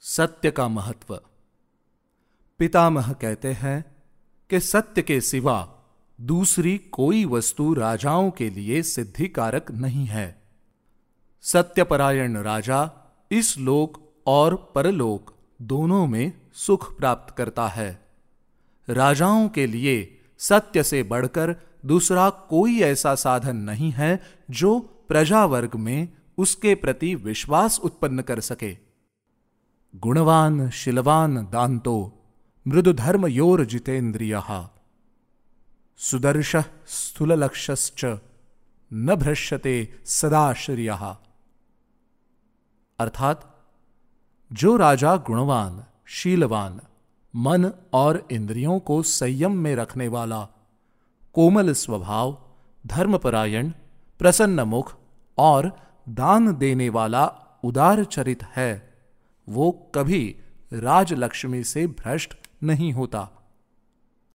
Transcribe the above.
सत्य का महत्व। पितामह कहते हैं कि सत्य के सिवा दूसरी कोई वस्तु राजाओं के लिए सिद्धिकारक नहीं है। सत्यपरायण राजा इस लोक और परलोक दोनों में सुख प्राप्त करता है। राजाओं के लिए सत्य से बढ़कर दूसरा कोई ऐसा साधन नहीं है जो प्रजा वर्ग में उसके प्रति विश्वास उत्पन्न कर सके। गुणवान, शिलवान दांतो मृदु धर्म योर जितेन्द्रिय। सुदर्श स्थूललक्षश्च, न भ्रश्यते सदाश्रिय। अर्थात, जो राजा गुणवान, शीलवान, मन और इंद्रियों को संयम में रखने वाला, कोमल स्वभाव, धर्मपरायण, प्रसन्न मुख और दान देने वाला उदार चरित है। वो कभी राजलक्ष्मी से भ्रष्ट नहीं होता।